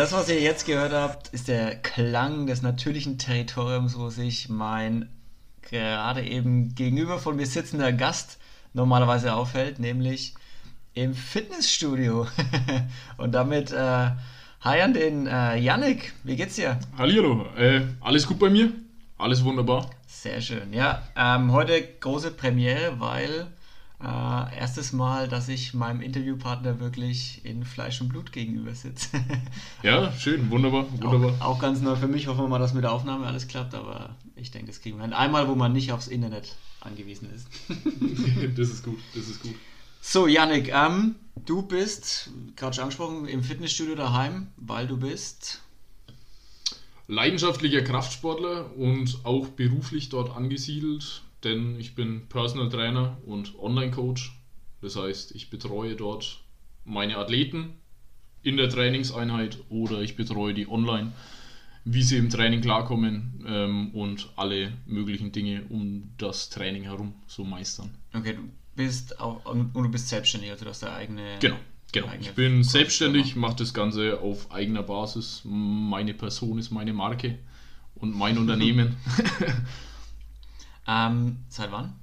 Das, was ihr jetzt gehört habt, ist der Klang des natürlichen Territoriums, wo sich mein gerade eben gegenüber von mir sitzender Gast normalerweise aufhält, nämlich im Fitnessstudio. Und damit äh, hi an den äh, Yannick, wie geht's dir? Hallihallo, äh, alles gut bei mir? Alles wunderbar. Sehr schön, ja. Ähm, heute große Premiere, weil äh, erstes Mal, dass ich meinem Interviewpartner wirklich in Fleisch und Blut gegenüber sitze. ja, schön, wunderbar, wunderbar. Auch, auch, ganz neu für mich, hoffen wir mal, dass mit der Aufnahme alles klappt, aber ich denke, das kriegen wir hin. Einmal, wo man nicht aufs Internet angewiesen ist. das ist gut, das ist gut. So, Yannick, ähm, du bist, gerade schon angesprochen, im Fitnessstudio daheim, weil du bist leidenschaftlicher Kraftsportler und auch beruflich dort angesiedelt denn ich bin Personal Trainer und Online-Coach. Das heißt, ich betreue dort meine Athleten in der Trainingseinheit oder ich betreue die online, wie sie im Training klarkommen ähm, und alle möglichen Dinge um das Training herum so meistern. Okay, du bist auch und du bist selbstständig, also du hast deine eigene. Genau. Genau, ich bin selbstständig, mache das Ganze auf eigener Basis. Meine Person ist meine Marke und mein Unternehmen. Ähm, seit wann?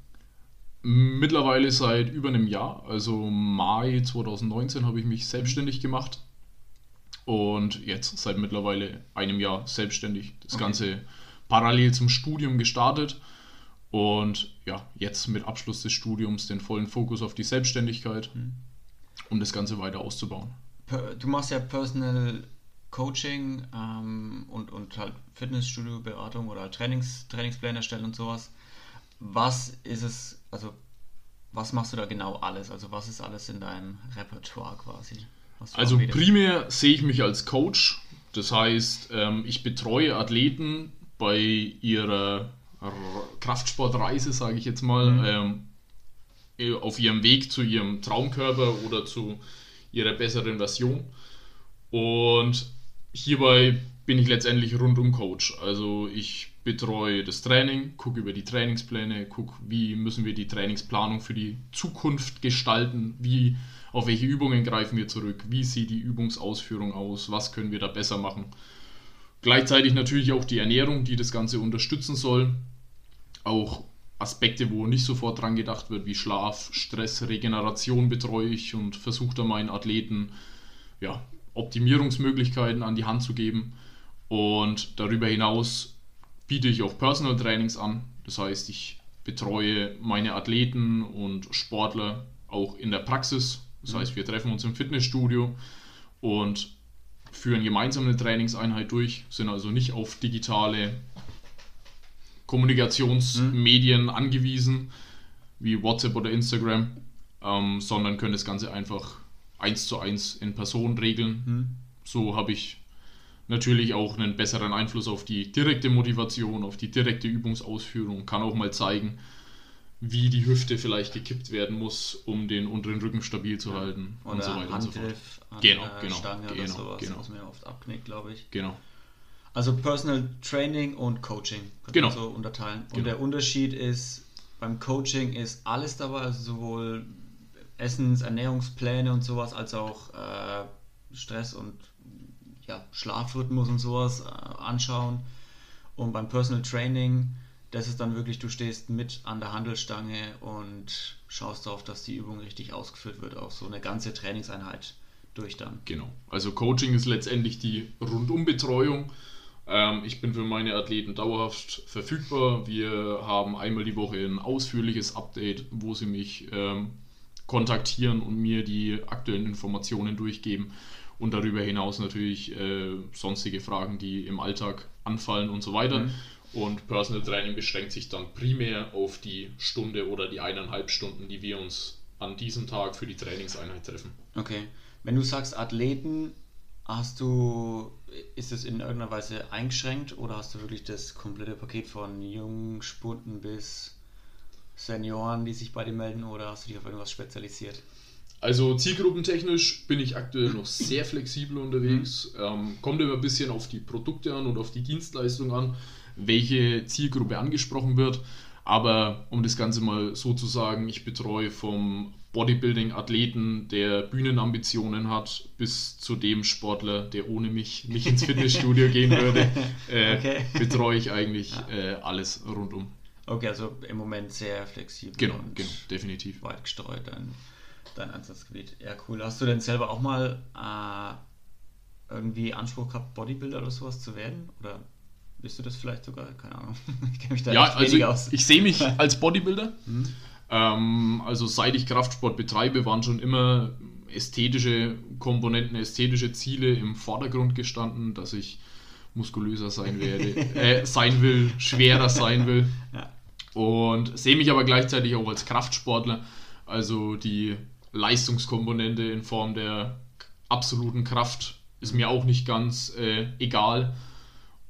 Mittlerweile seit über einem Jahr, also Mai 2019 habe ich mich selbstständig gemacht und jetzt seit mittlerweile einem Jahr selbstständig. Das okay. Ganze parallel zum Studium gestartet und ja, jetzt mit Abschluss des Studiums den vollen Fokus auf die Selbstständigkeit, mhm. um das Ganze weiter auszubauen. Du machst ja Personal Coaching ähm, und, und halt Fitnessstudio-Beratung oder Trainings, Trainingspläne erstellen und sowas was ist es, also was machst du da genau alles? Also was ist alles in deinem Repertoire quasi? Also primär sehe ich mich als Coach. Das heißt, ähm, ich betreue Athleten bei ihrer Kraftsportreise, sage ich jetzt mal, mhm. Ähm, äh, auf ihrem Weg zu ihrem Traumkörper oder zu ihrer besseren Version. Und hierbei bin ich letztendlich rundum Coach. Also ich betreue das Training, gucke über die Trainingspläne, gucke, wie müssen wir die Trainingsplanung für die Zukunft gestalten, wie, auf welche Übungen greifen wir zurück, wie sieht die Übungsausführung aus, was können wir da besser machen. Gleichzeitig natürlich auch die Ernährung, die das Ganze unterstützen soll. Auch Aspekte, wo nicht sofort dran gedacht wird, wie Schlaf, Stress, Regeneration betreue ich und versuche da meinen Athleten ja, Optimierungsmöglichkeiten an die Hand zu geben. Und darüber hinaus biete ich auch Personal Trainings an. Das heißt, ich betreue meine Athleten und Sportler auch in der Praxis. Das heißt, wir treffen uns im Fitnessstudio und führen gemeinsam eine Trainingseinheit durch, sind also nicht auf digitale Kommunikationsmedien mhm. angewiesen, wie WhatsApp oder Instagram, ähm, sondern können das Ganze einfach eins zu eins in Person regeln. Mhm. So habe ich natürlich auch einen besseren Einfluss auf die direkte Motivation, auf die direkte Übungsausführung, kann auch mal zeigen, wie die Hüfte vielleicht gekippt werden muss, um den unteren Rücken stabil zu halten oder und so weiter Handgriff und so fort. An genau, genau, Stange genau, oder sowas, genau. was man oft abknickt, glaube ich. Genau. Also Personal Training und Coaching kann genau. man so unterteilen. Und genau. der Unterschied ist, beim Coaching ist alles dabei, also sowohl Essens-, Ernährungspläne und sowas, als auch äh, Stress und ja, Schlafrhythmus und sowas äh, anschauen. Und beim Personal Training, das ist dann wirklich, du stehst mit an der Handelstange und schaust darauf, dass die Übung richtig ausgeführt wird, auch so eine ganze Trainingseinheit durch dann. Genau. Also Coaching ist letztendlich die Rundumbetreuung. Ähm, ich bin für meine Athleten dauerhaft verfügbar. Wir haben einmal die Woche ein ausführliches Update, wo sie mich ähm, kontaktieren und mir die aktuellen Informationen durchgeben und darüber hinaus natürlich äh, sonstige Fragen, die im Alltag anfallen und so weiter. Mhm. Und Personal Training beschränkt sich dann primär auf die Stunde oder die eineinhalb Stunden, die wir uns an diesem Tag für die Trainingseinheit treffen. Okay. Wenn du sagst Athleten, hast du, ist es in irgendeiner Weise eingeschränkt oder hast du wirklich das komplette Paket von jungen Spunden bis Senioren, die sich bei dir melden oder hast du dich auf irgendwas spezialisiert? Also zielgruppentechnisch bin ich aktuell noch sehr flexibel unterwegs. Mhm. Ähm, kommt immer ein bisschen auf die Produkte an und auf die Dienstleistung an, welche Zielgruppe angesprochen wird. Aber um das Ganze mal so zu sagen, ich betreue vom Bodybuilding-Athleten, der Bühnenambitionen hat, bis zu dem Sportler, der ohne mich nicht ins Fitnessstudio gehen würde, äh, okay. betreue ich eigentlich äh, alles rundum. Okay, also im Moment sehr flexibel. Genau, genau, definitiv. Weit gestreut dein, dein Einsatzgebiet. Ja, cool. Hast du denn selber auch mal äh, irgendwie Anspruch gehabt, Bodybuilder oder sowas zu werden? Oder bist du das vielleicht sogar? Keine Ahnung. Ich kenne mich da ja, also aus. Ich sehe mich als Bodybuilder. Mhm. Ähm, also seit ich Kraftsport betreibe, waren schon immer ästhetische Komponenten, ästhetische Ziele im Vordergrund gestanden, dass ich muskulöser sein werde, äh, sein will, schwerer sein will. Ja. Und sehe mich aber gleichzeitig auch als Kraftsportler. Also die Leistungskomponente in Form der absoluten Kraft ist mir auch nicht ganz äh, egal.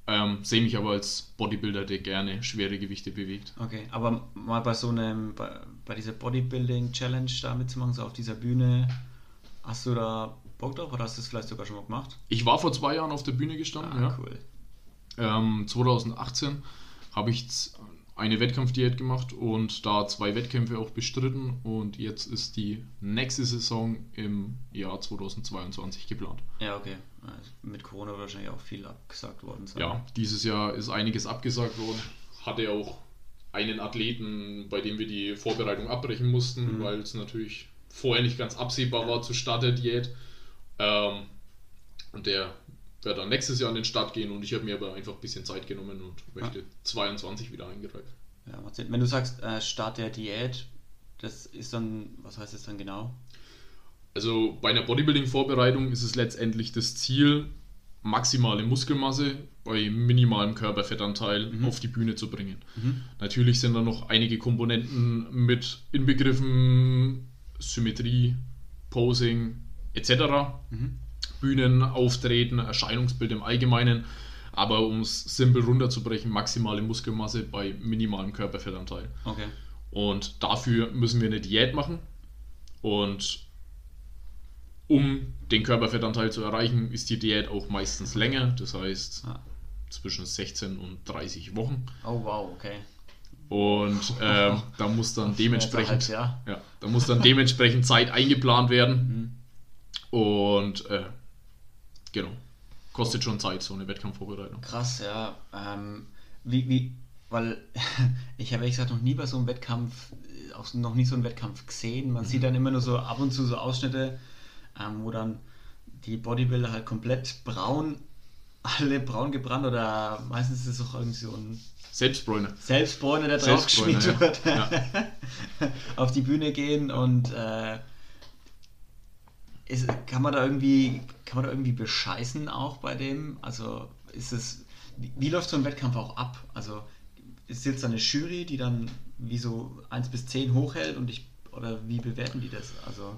Ähm, sehe mich aber als Bodybuilder, der gerne schwere Gewichte bewegt. Okay, aber mal bei so einem, bei, bei dieser Bodybuilding-Challenge da mitzumachen, so auf dieser Bühne, hast du da Bock drauf oder hast du es vielleicht sogar schon mal gemacht? Ich war vor zwei Jahren auf der Bühne gestanden, ah, ja. cool. Ähm, 2018 habe ich eine Wettkampfdiät gemacht und da zwei Wettkämpfe auch bestritten und jetzt ist die nächste Saison im Jahr 2022 geplant. Ja, okay. Also mit Corona wahrscheinlich auch viel abgesagt worden sein. Ja, dieses Jahr ist einiges abgesagt worden. Hatte auch einen Athleten, bei dem wir die Vorbereitung abbrechen mussten, mhm. weil es natürlich vorher nicht ganz absehbar war zu Start der Diät. Ähm, und der werde dann nächstes Jahr an den Start gehen und ich habe mir aber einfach ein bisschen Zeit genommen und möchte ja. 22 wieder eingreifen. Ja, wenn du sagst äh, Start der Diät, das ist dann, was heißt das dann genau? Also bei einer Bodybuilding-Vorbereitung ist es letztendlich das Ziel, maximale Muskelmasse bei minimalem Körperfettanteil mhm. auf die Bühne zu bringen. Mhm. Natürlich sind da noch einige Komponenten mit inbegriffen, Symmetrie, Posing etc. Mhm. Bühnen, Auftreten, Erscheinungsbild im Allgemeinen. Aber um es simpel runterzubrechen, maximale Muskelmasse bei minimalem Körperfettanteil. Okay. Und dafür müssen wir eine Diät machen. Und um den Körperfettanteil zu erreichen, ist die Diät auch meistens länger. Das heißt ah. zwischen 16 und 30 Wochen. Oh wow, okay. Und äh, da muss dann dementsprechend, ja, da muss dann dementsprechend Zeit eingeplant werden. Mhm. Und äh, Genau. Kostet schon Zeit, so eine Wettkampfvorbereitung. Krass, ja. Ähm, wie, wie, weil ich habe ehrlich gesagt noch nie bei so einem Wettkampf, äh, auch noch nie so einen Wettkampf gesehen. Man mhm. sieht dann immer nur so ab und zu so Ausschnitte, ähm, wo dann die Bodybuilder halt komplett braun, alle braun gebrannt oder meistens ist es auch irgendwie so ein Selbstbräuner. Selbstbräuner, der drauf geschmiert ja. wird. Ja. auf die Bühne gehen und äh, ist, kann man da irgendwie, kann man da irgendwie bescheißen auch bei dem? Also ist es, wie, läuft so ein Wettkampf auch ab? Also ist jetzt eine Jury, die dann wie so 1 bis 10 hochhält und ich, oder wie bewerten die das? Also,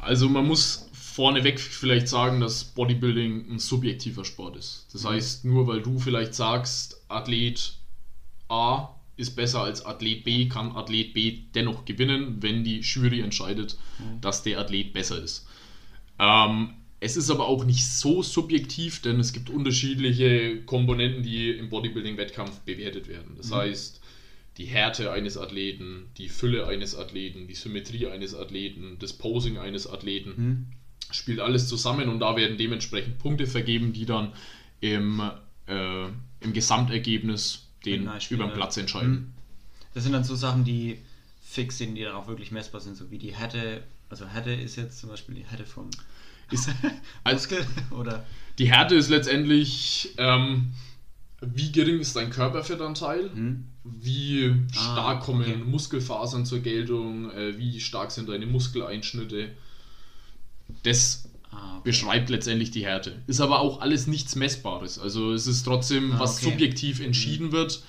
also man muss vorneweg vielleicht sagen, dass Bodybuilding ein subjektiver Sport ist. Das mhm. heißt, nur weil du vielleicht sagst, Athlet A ist besser als Athlet B, kann Athlet B dennoch gewinnen, wenn die Jury entscheidet, mhm. dass der Athlet besser ist. Ähm, es ist aber auch nicht so subjektiv, denn es gibt unterschiedliche Komponenten, die im Bodybuilding-Wettkampf bewertet werden. Das mhm. heißt, die Härte eines Athleten, die Fülle eines Athleten, die Symmetrie eines Athleten, das Posing eines Athleten, mhm. spielt alles zusammen und da werden dementsprechend Punkte vergeben, die dann im, äh, im Gesamtergebnis den über den Platz entscheiden. Mhm. Das sind dann so Sachen, die fix sind, die dann auch wirklich messbar sind, so wie die Härte also Härte ist jetzt zum Beispiel die Härte vom ist, Muskel oder? Die Härte ist letztendlich, ähm, wie gering ist dein Körperfettanteil, hm. wie ah, stark ah, kommen okay. Muskelfasern zur Geltung, äh, wie stark sind deine Muskeleinschnitte. Das ah, okay. beschreibt letztendlich die Härte. Ist aber auch alles nichts Messbares. Also es ist trotzdem, ah, was okay. subjektiv entschieden hm. wird.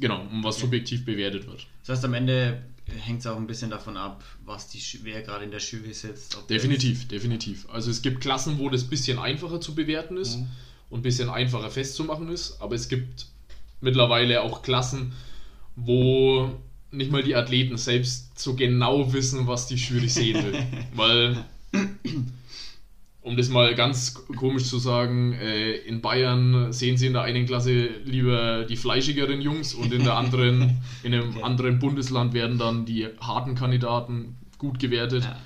Genau, und was subjektiv bewertet wird. Das heißt, am Ende hängt es auch ein bisschen davon ab, was die, wer gerade in der Jury sitzt. definitiv, definitiv. Also es gibt Klassen, wo das ein bisschen einfacher zu bewerten ist mhm. und ein bisschen einfacher festzumachen ist, aber es gibt mittlerweile auch Klassen, wo nicht mal die Athleten selbst so genau wissen, was die Jury sehen will. Weil um das mal ganz komisch zu sagen, äh, in Bayern sehen sie in der einen Klasse lieber die fleischigeren Jungs und in der anderen, in einem okay. anderen Bundesland werden dann die harten Kandidaten gut gewertet. Ja.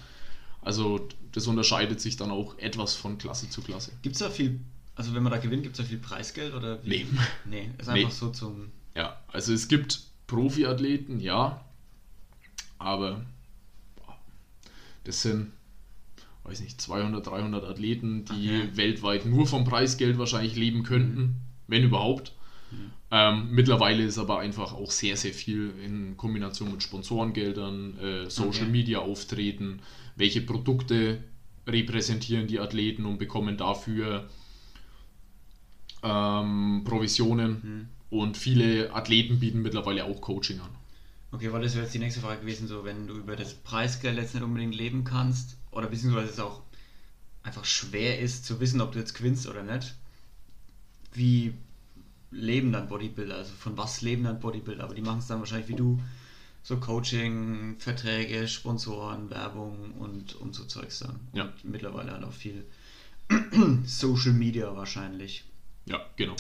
Also das unterscheidet sich dann auch etwas von Klasse zu Klasse. Gibt es da viel, also wenn man da gewinnt, gibt es da viel Preisgeld oder wie? Nee. Nee, ist einfach nee. so zum. Ja, also es gibt Profiathleten, ja, aber das sind weiß nicht, 200, 300 Athleten, die okay. weltweit nur vom Preisgeld wahrscheinlich leben könnten, mhm. wenn überhaupt. Mhm. Ähm, mittlerweile ist aber einfach auch sehr, sehr viel in Kombination mit Sponsorengeldern, äh, Social okay. Media Auftreten, welche Produkte repräsentieren die Athleten und bekommen dafür ähm, Provisionen. Mhm. Und viele Athleten bieten mittlerweile auch Coaching an. Okay, weil das wäre jetzt die nächste Frage gewesen, so wenn du über das Preisgeld jetzt nicht unbedingt leben kannst, oder beziehungsweise es auch einfach schwer ist zu wissen, ob du jetzt gewinnst oder nicht. Wie leben dann Bodybuilder? Also von was leben dann Bodybuilder? Aber die machen es dann wahrscheinlich wie du, so Coaching, Verträge, Sponsoren, Werbung und, und so Zeugs dann. Ja. Und mittlerweile halt auch viel Social Media wahrscheinlich. Ja, genau.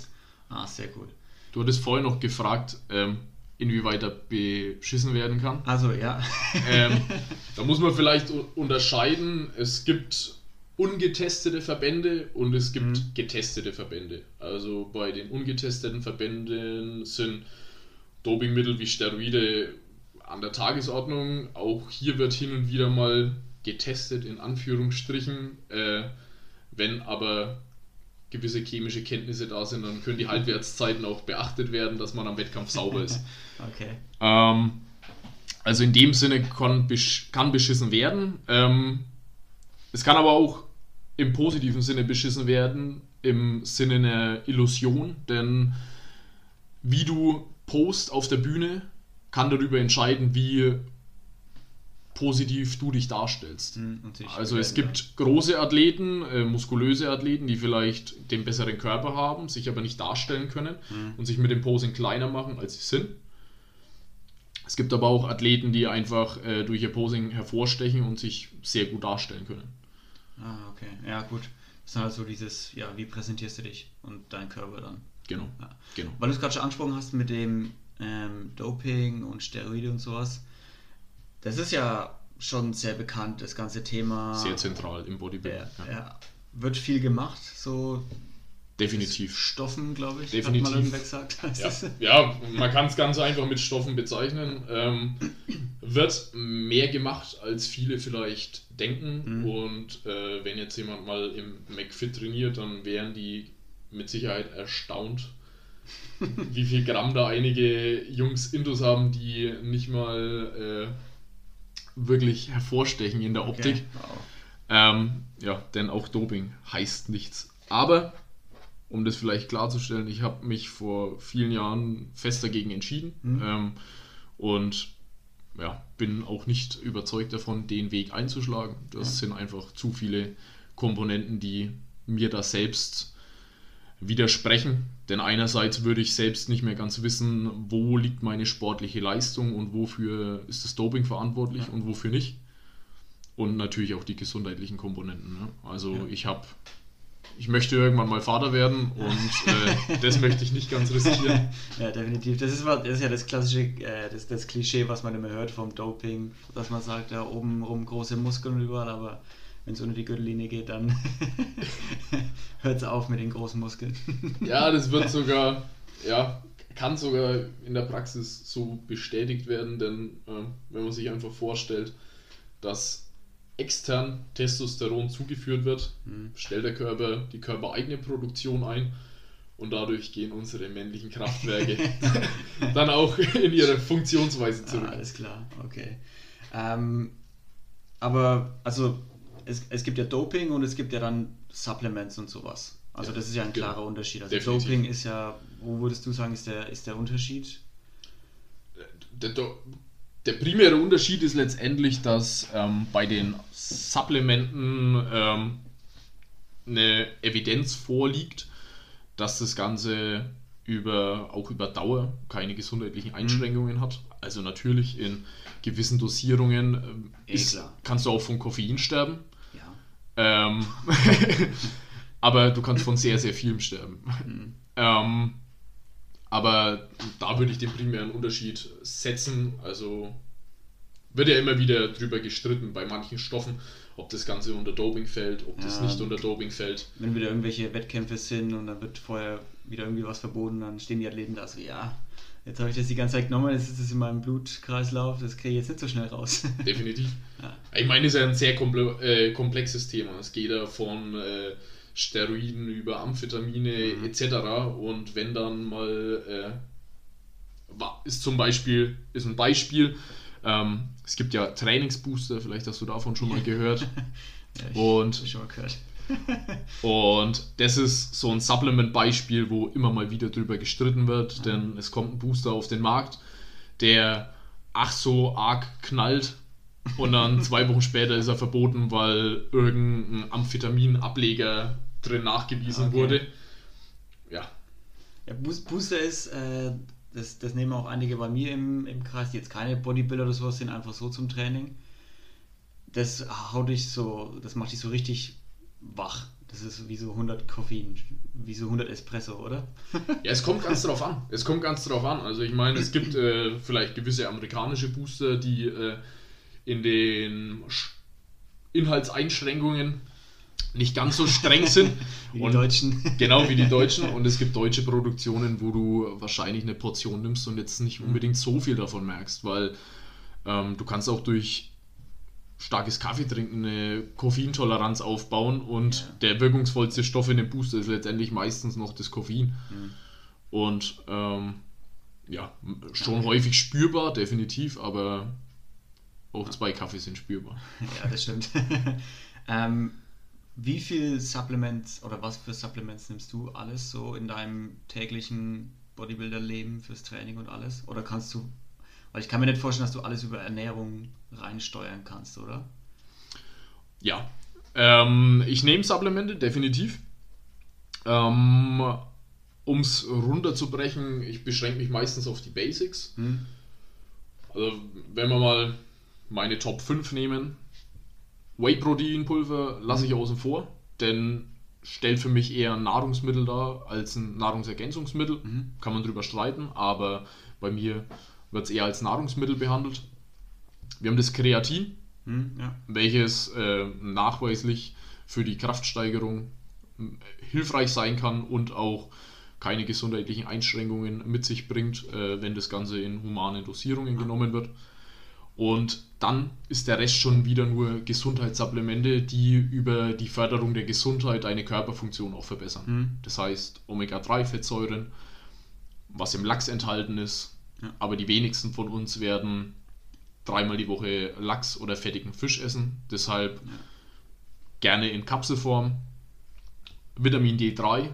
Ah, sehr cool. Du hattest vorhin noch gefragt, ähm, inwieweit er beschissen werden kann. Also ja. ähm, da muss man vielleicht unterscheiden. Es gibt ungetestete Verbände und es gibt mhm. getestete Verbände. Also bei den ungetesteten Verbänden sind Dopingmittel wie Steroide an der Tagesordnung. Auch hier wird hin und wieder mal getestet, in Anführungsstrichen. Äh, wenn aber gewisse chemische Kenntnisse da sind, dann können die Halbwertszeiten auch beachtet werden, dass man am Wettkampf sauber ist. okay. Ähm, also in dem Sinne kann, kann beschissen werden. Ähm, es kann aber auch im positiven Sinne beschissen werden, im Sinne einer Illusion, denn wie du post auf der Bühne kann darüber entscheiden, wie positiv du dich darstellst. Mhm, also es gibt große Athleten, äh, muskulöse Athleten, die vielleicht den besseren Körper haben, sich aber nicht darstellen können mhm. und sich mit dem Posing kleiner machen, als sie sind. Es gibt aber auch Athleten, die einfach äh, durch ihr Posing hervorstechen und sich sehr gut darstellen können. Ah, okay. Ja, gut. Das ist halt so dieses, ja, wie präsentierst du dich und dein Körper dann. Genau. Ja. genau. Weil du es gerade schon angesprochen hast mit dem ähm, Doping und Steroide und sowas das ist ja schon sehr bekannt, das ganze Thema. Sehr zentral im Bodybuilding. Ja, ja. Wird viel gemacht, so. Definitiv. Stoffen, glaube ich. Definitiv. Hat man gesagt. Ja. ja, man kann es ganz einfach mit Stoffen bezeichnen. Ähm, wird mehr gemacht, als viele vielleicht denken. Mhm. Und äh, wenn jetzt jemand mal im McFit trainiert, dann wären die mit Sicherheit erstaunt, wie viel Gramm da einige Jungs Intus haben, die nicht mal. Äh, wirklich hervorstechen in der Optik. Okay. Wow. Ähm, ja, denn auch Doping heißt nichts. Aber, um das vielleicht klarzustellen, ich habe mich vor vielen Jahren fest dagegen entschieden mhm. ähm, und ja, bin auch nicht überzeugt davon, den Weg einzuschlagen. Das ja. sind einfach zu viele Komponenten, die mir da selbst widersprechen. Denn einerseits würde ich selbst nicht mehr ganz wissen, wo liegt meine sportliche Leistung und wofür ist das Doping verantwortlich ja. und wofür nicht. Und natürlich auch die gesundheitlichen Komponenten. Ne? Also ja. ich habe, ich möchte irgendwann mal Vater werden und äh, das möchte ich nicht ganz riskieren. Ja, definitiv. Das ist, das ist ja das klassische, äh, das, das Klischee, was man immer hört vom Doping, dass man sagt, ja, oben rum große Muskeln überall, aber wenn es unter die Gürtellinie geht, dann hört es auf mit den großen Muskeln. ja, das wird sogar, ja, kann sogar in der Praxis so bestätigt werden, denn äh, wenn man sich einfach vorstellt, dass extern Testosteron zugeführt wird, mhm. stellt der Körper die körpereigene Produktion ein und dadurch gehen unsere männlichen Kraftwerke dann auch in ihre Funktionsweise zurück. Ah, alles klar, okay. Ähm, aber also es, es gibt ja Doping und es gibt ja dann Supplements und sowas. Also ja, das ist ja ein klarer genau. Unterschied. Also Definitiv. Doping ist ja, wo würdest du sagen, ist der, ist der Unterschied? Der, der, der primäre Unterschied ist letztendlich, dass ähm, bei den Supplementen ähm, eine Evidenz vorliegt, dass das Ganze über, auch über Dauer keine gesundheitlichen mhm. Einschränkungen mhm. hat. Also natürlich in gewissen Dosierungen ähm, ist, kannst du auch von Koffein sterben. Ähm, aber du kannst von sehr, sehr vielem sterben. Mhm. Ähm, aber da würde ich den primären Unterschied setzen. Also wird ja immer wieder drüber gestritten bei manchen Stoffen, ob das Ganze unter Doping fällt, ob ja, das nicht unter Doping fällt. Wenn wieder irgendwelche Wettkämpfe sind und dann wird vorher wieder irgendwie was verboten, dann stehen die Athleten da so, ja, jetzt habe ich das die ganze Zeit genommen, jetzt ist es in meinem Blutkreislauf, das kriege ich jetzt nicht so schnell raus. Definitiv. Ja. Ich meine, es ist ja ein sehr komple äh, komplexes Thema. Es geht ja von äh, Steroiden über Amphetamine mhm. etc. Und wenn dann mal äh, ist zum Beispiel, ist ein Beispiel, ähm, es gibt ja Trainingsbooster, vielleicht hast du davon schon mal gehört. ja, ich, und, ich schon mal gehört. Und das ist so ein Supplement-Beispiel, wo immer mal wieder drüber gestritten wird, denn es kommt ein Booster auf den Markt, der ach so arg knallt und dann zwei Wochen später ist er verboten, weil irgendein Amphetamin-Ableger drin nachgewiesen okay. wurde. Ja. Ja, Booster ist, äh, das, das nehmen auch einige bei mir im, im Kreis, die jetzt keine Bodybuilder oder sowas sind, einfach so zum Training. Das haut dich so, das macht dich so richtig wach. Das ist wie so 100 Koffein, wie so 100 Espresso, oder? ja, es kommt ganz drauf an. Es kommt ganz drauf an. Also ich meine, es gibt äh, vielleicht gewisse amerikanische Booster, die äh, in den Inhaltseinschränkungen nicht ganz so streng sind. wie die und, Deutschen. Genau, wie die Deutschen. Und es gibt deutsche Produktionen, wo du wahrscheinlich eine Portion nimmst und jetzt nicht unbedingt so viel davon merkst, weil ähm, du kannst auch durch starkes Kaffee trinken eine Koffeintoleranz aufbauen und ja. der wirkungsvollste Stoff in dem Booster ist letztendlich meistens noch das Koffein. Mhm. Und ähm, ja, schon okay. häufig spürbar, definitiv, aber auch zwei Kaffee sind spürbar. Ja, das stimmt. ähm, wie viel Supplements oder was für Supplements nimmst du alles so in deinem täglichen Bodybuilder-Leben fürs Training und alles? Oder kannst du, weil ich kann mir nicht vorstellen, dass du alles über Ernährung reinsteuern kannst, oder? Ja, ähm, ich nehme Supplemente, definitiv. Ähm, um es runterzubrechen, ich beschränke mich meistens auf die Basics. Hm. Also, wenn wir mal meine Top 5 nehmen, Whey-Protein-Pulver lasse ich außen vor, denn stellt für mich eher ein Nahrungsmittel dar als ein Nahrungsergänzungsmittel. Mhm. Kann man drüber streiten, aber bei mir wird es eher als Nahrungsmittel behandelt. Wir haben das Kreatin, mhm, ja. welches äh, nachweislich für die Kraftsteigerung äh, hilfreich sein kann und auch keine gesundheitlichen Einschränkungen mit sich bringt, äh, wenn das Ganze in humanen Dosierungen ja. genommen wird. Und dann ist der Rest schon wieder nur Gesundheitssupplemente, die über die Förderung der Gesundheit eine Körperfunktion auch verbessern. Mhm. Das heißt Omega-3-Fettsäuren, was im Lachs enthalten ist. Ja. Aber die wenigsten von uns werden dreimal die Woche Lachs oder fettigen Fisch essen. Deshalb ja. gerne in Kapselform. Vitamin D3,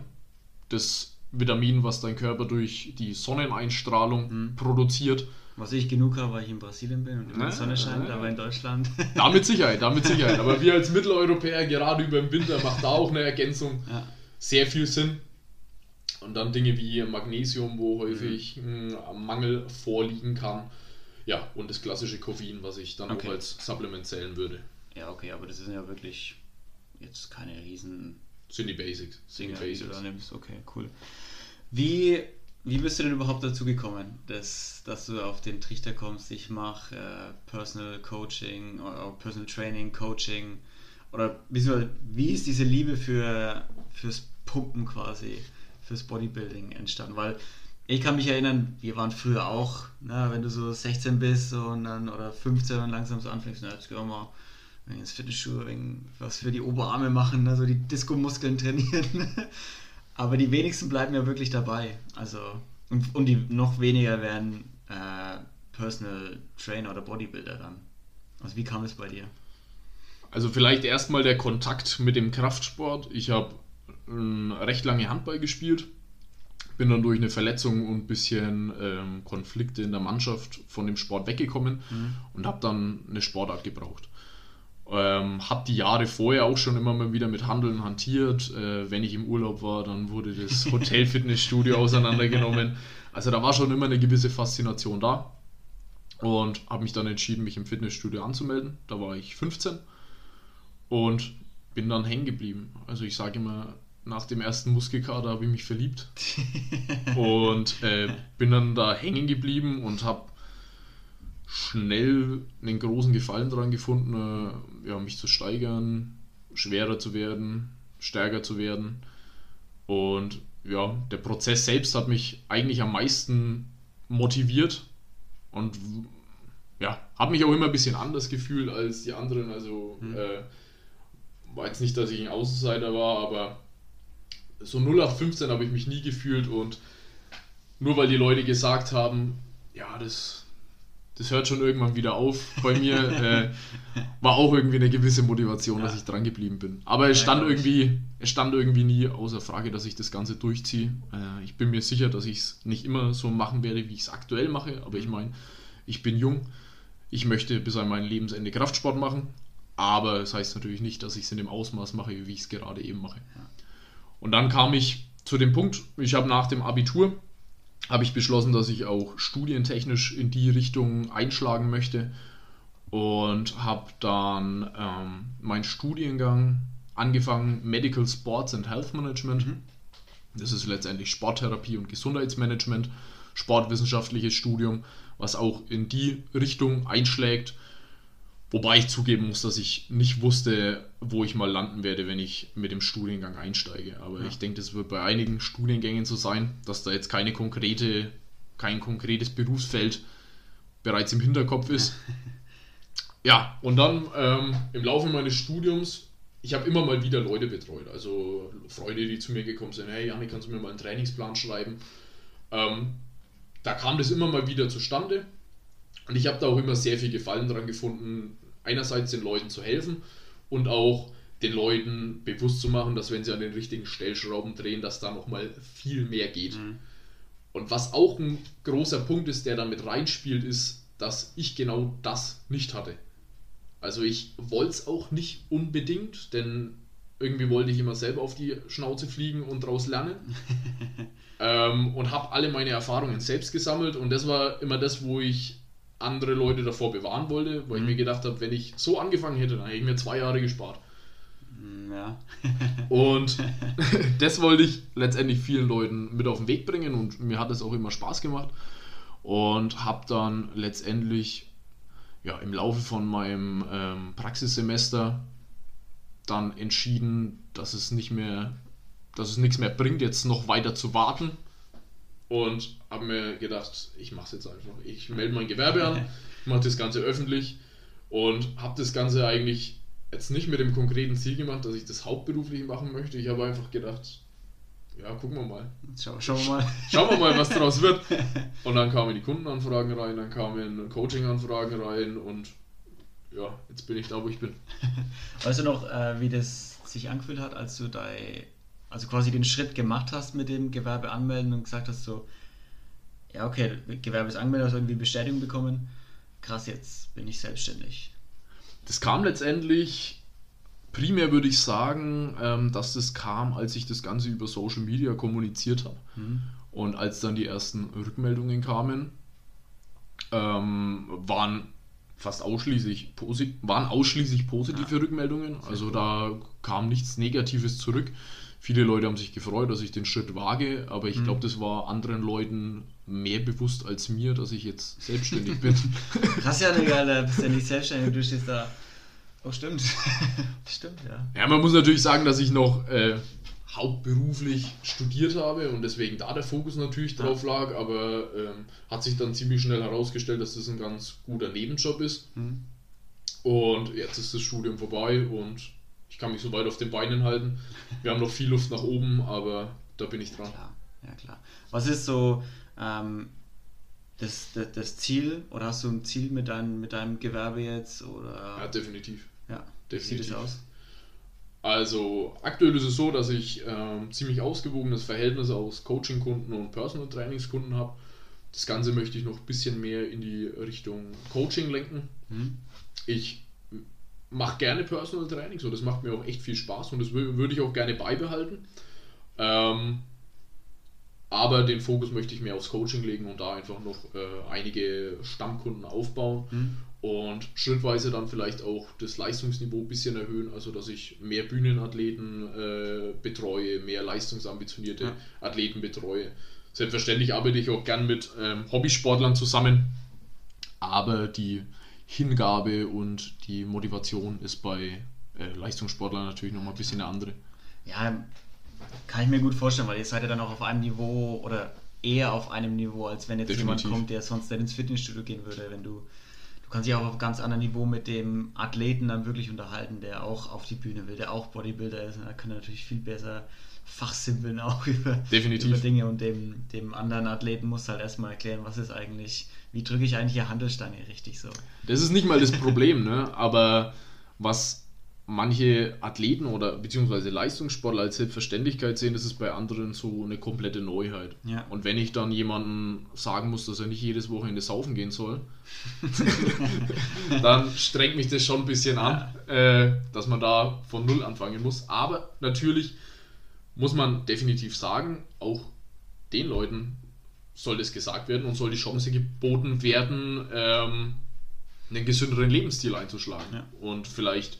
das Vitamin, was dein Körper durch die Sonneneinstrahlung mhm. produziert was ich genug habe, weil ich in Brasilien bin und immer die Sonne scheint, aber in Deutschland. Da mit Sicherheit, da mit Sicherheit. Aber wir als Mitteleuropäer, gerade über den Winter, macht da auch eine Ergänzung ja. sehr viel Sinn. Und dann Dinge wie Magnesium, wo häufig mhm. ein Mangel vorliegen kann. Ja, und das klassische Koffein, was ich dann okay. auch als Supplement zählen würde. Ja, okay, aber das sind ja wirklich jetzt keine riesen. Sind die Basics. Sind die Basics. Die du da nimmst. Okay, cool. Wie wie bist du denn überhaupt dazu gekommen, dass, dass du auf den Trichter kommst, ich mache äh, Personal Coaching oder Personal Training, Coaching oder wie ist diese Liebe für, fürs Pumpen quasi, fürs Bodybuilding entstanden? Weil ich kann mich erinnern, wir waren früher auch, na, wenn du so 16 bist und dann, oder 15 und langsam so anfängst, na, jetzt gehen wir mal ins Fitnessstudio, was für die Oberarme machen, also die Disco-Muskeln trainieren. Aber die wenigsten bleiben ja wirklich dabei. Also, und, und die noch weniger werden äh, Personal Trainer oder Bodybuilder dann. Also wie kam es bei dir? Also vielleicht erstmal der Kontakt mit dem Kraftsport. Ich habe recht lange Handball gespielt, bin dann durch eine Verletzung und ein bisschen ähm, Konflikte in der Mannschaft von dem Sport weggekommen mhm. und habe dann eine Sportart gebraucht. Ähm, habe die Jahre vorher auch schon immer mal wieder mit Handeln hantiert. Äh, wenn ich im Urlaub war, dann wurde das Hotel-Fitnessstudio auseinandergenommen. Also da war schon immer eine gewisse Faszination da. Und habe mich dann entschieden, mich im Fitnessstudio anzumelden. Da war ich 15. Und bin dann hängen geblieben. Also ich sage immer, nach dem ersten Muskelkater habe ich mich verliebt und äh, bin dann da hängen geblieben und habe schnell einen großen Gefallen daran gefunden, äh, ja, mich zu steigern, schwerer zu werden, stärker zu werden. Und ja, der Prozess selbst hat mich eigentlich am meisten motiviert und ja, habe mich auch immer ein bisschen anders gefühlt als die anderen. Also mhm. äh, war jetzt nicht, dass ich ein Außenseiter war, aber so 0815 habe ich mich nie gefühlt und nur weil die Leute gesagt haben, ja, das, das hört schon irgendwann wieder auf bei mir, äh, war auch irgendwie eine gewisse Motivation, ja. dass ich dran geblieben bin. Aber es stand irgendwie, es stand irgendwie nie außer Frage, dass ich das Ganze durchziehe. Äh, ich bin mir sicher, dass ich es nicht immer so machen werde, wie ich es aktuell mache, aber ich meine, ich bin jung, ich möchte bis an mein Lebensende Kraftsport machen, aber es das heißt natürlich nicht, dass ich es in dem Ausmaß mache, wie ich es gerade eben mache. Ja. Und dann kam ich zu dem Punkt, ich habe nach dem Abitur, habe ich beschlossen, dass ich auch studientechnisch in die Richtung einschlagen möchte und habe dann ähm, meinen Studiengang angefangen, Medical Sports and Health Management. Mhm. Das ist letztendlich Sporttherapie und Gesundheitsmanagement, sportwissenschaftliches Studium, was auch in die Richtung einschlägt. Wobei ich zugeben muss, dass ich nicht wusste, wo ich mal landen werde, wenn ich mit dem Studiengang einsteige. Aber ja. ich denke, das wird bei einigen Studiengängen so sein, dass da jetzt keine konkrete, kein konkretes Berufsfeld bereits im Hinterkopf ist. ja, und dann ähm, im Laufe meines Studiums, ich habe immer mal wieder Leute betreut. Also Freunde, die zu mir gekommen sind, hey Janik, kannst du mir mal einen Trainingsplan schreiben? Ähm, da kam das immer mal wieder zustande. Und ich habe da auch immer sehr viel Gefallen daran gefunden, einerseits den Leuten zu helfen und auch den Leuten bewusst zu machen, dass wenn sie an den richtigen Stellschrauben drehen, dass da nochmal viel mehr geht. Mhm. Und was auch ein großer Punkt ist, der damit reinspielt, ist, dass ich genau das nicht hatte. Also ich wollte es auch nicht unbedingt, denn irgendwie wollte ich immer selber auf die Schnauze fliegen und daraus lernen. ähm, und habe alle meine Erfahrungen selbst gesammelt und das war immer das, wo ich andere Leute davor bewahren wollte, weil mhm. ich mir gedacht habe, wenn ich so angefangen hätte, dann hätte ich mir zwei Jahre gespart. Mm, ja. und das wollte ich letztendlich vielen Leuten mit auf den Weg bringen und mir hat es auch immer Spaß gemacht und habe dann letztendlich ja, im Laufe von meinem ähm, Praxissemester dann entschieden, dass es nicht mehr, dass es nichts mehr bringt, jetzt noch weiter zu warten und habe mir gedacht, ich mache es jetzt einfach. Ich melde mein Gewerbe an, mache das Ganze öffentlich und habe das Ganze eigentlich jetzt nicht mit dem konkreten Ziel gemacht, dass ich das hauptberuflich machen möchte. Ich habe einfach gedacht, ja, gucken wir mal. Schau, schauen wir mal. Schauen wir mal, was daraus wird. Und dann kamen die Kundenanfragen rein, dann kamen Coaching-Anfragen rein und ja, jetzt bin ich da, wo ich bin. Weißt du noch, äh, wie das sich angefühlt hat, als du dein also quasi den Schritt gemacht hast mit dem Gewerbe anmelden und gesagt hast so, ja okay, Gewerbe ist angemeldet, hast irgendwie Bestätigung bekommen, krass, jetzt bin ich selbstständig. Das kam letztendlich, primär würde ich sagen, ähm, dass das kam, als ich das Ganze über Social Media kommuniziert habe. Mhm. Und als dann die ersten Rückmeldungen kamen, ähm, waren fast ausschließlich, waren ausschließlich positive ja. Rückmeldungen. Also da kam nichts Negatives zurück. Viele Leute haben sich gefreut, dass ich den Schritt wage, aber ich mhm. glaube, das war anderen Leuten mehr bewusst als mir, dass ich jetzt selbstständig bin. Krass ja, Digga, da bist ja nicht selbstständig, du stehst da. Oh, stimmt. stimmt, ja. Ja, man muss natürlich sagen, dass ich noch äh, hauptberuflich studiert habe und deswegen da der Fokus natürlich drauf lag, aber ähm, hat sich dann ziemlich schnell herausgestellt, dass das ein ganz guter Nebenjob ist. Mhm. Und jetzt ist das Studium vorbei und ich kann mich so weit auf den Beinen halten. Wir haben noch viel Luft nach oben, aber da bin ich dran. Klar. Ja, klar. Was ist so ähm, das, das, das, Ziel oder hast du ein Ziel mit, dein, mit deinem Gewerbe jetzt? Oder? Ja, definitiv. Ja, definitiv. Wie sieht es aus? Also aktuell ist es so, dass ich ähm, ziemlich ausgewogenes Verhältnis aus Coaching-Kunden und Personal Trainingskunden habe. Das Ganze möchte ich noch ein bisschen mehr in die Richtung Coaching lenken. Mhm. Ich mache gerne Personal Training, so das macht mir auch echt viel Spaß und das würde ich auch gerne beibehalten. Ähm, aber den Fokus möchte ich mehr aufs Coaching legen und da einfach noch äh, einige Stammkunden aufbauen. Mhm. und schrittweise dann vielleicht auch das Leistungsniveau ein bisschen erhöhen, also dass ich mehr Bühnenathleten äh, betreue, mehr leistungsambitionierte ja. Athleten betreue. Selbstverständlich arbeite ich auch gern mit ähm, Hobbysportlern zusammen, aber die Hingabe und die Motivation ist bei äh, Leistungssportlern natürlich nochmal ein bisschen eine andere. Ja, kann ich mir gut vorstellen, weil ihr seid ja dann auch auf einem Niveau oder eher auf einem Niveau, als wenn jetzt Definitiv. jemand kommt, der sonst nicht ins Fitnessstudio gehen würde, wenn du kannst dich auch auf ganz anderem Niveau mit dem Athleten dann wirklich unterhalten, der auch auf die Bühne will, der auch Bodybuilder ist. Da kann er natürlich viel besser fachsimpeln auch über, Definitiv. über Dinge und dem, dem anderen Athleten muss halt erstmal erklären, was ist eigentlich, wie drücke ich eigentlich die Handelstange richtig so. Das ist nicht mal das Problem, ne? aber was manche Athleten oder beziehungsweise Leistungssportler als Selbstverständlichkeit sehen, das ist bei anderen so eine komplette Neuheit. Ja. Und wenn ich dann jemandem sagen muss, dass er nicht jedes Wochenende saufen gehen soll, dann strengt mich das schon ein bisschen an, äh, dass man da von Null anfangen muss. Aber natürlich muss man definitiv sagen, auch den Leuten soll das gesagt werden und soll die Chance geboten werden, ähm, einen gesünderen Lebensstil einzuschlagen. Ja. Und vielleicht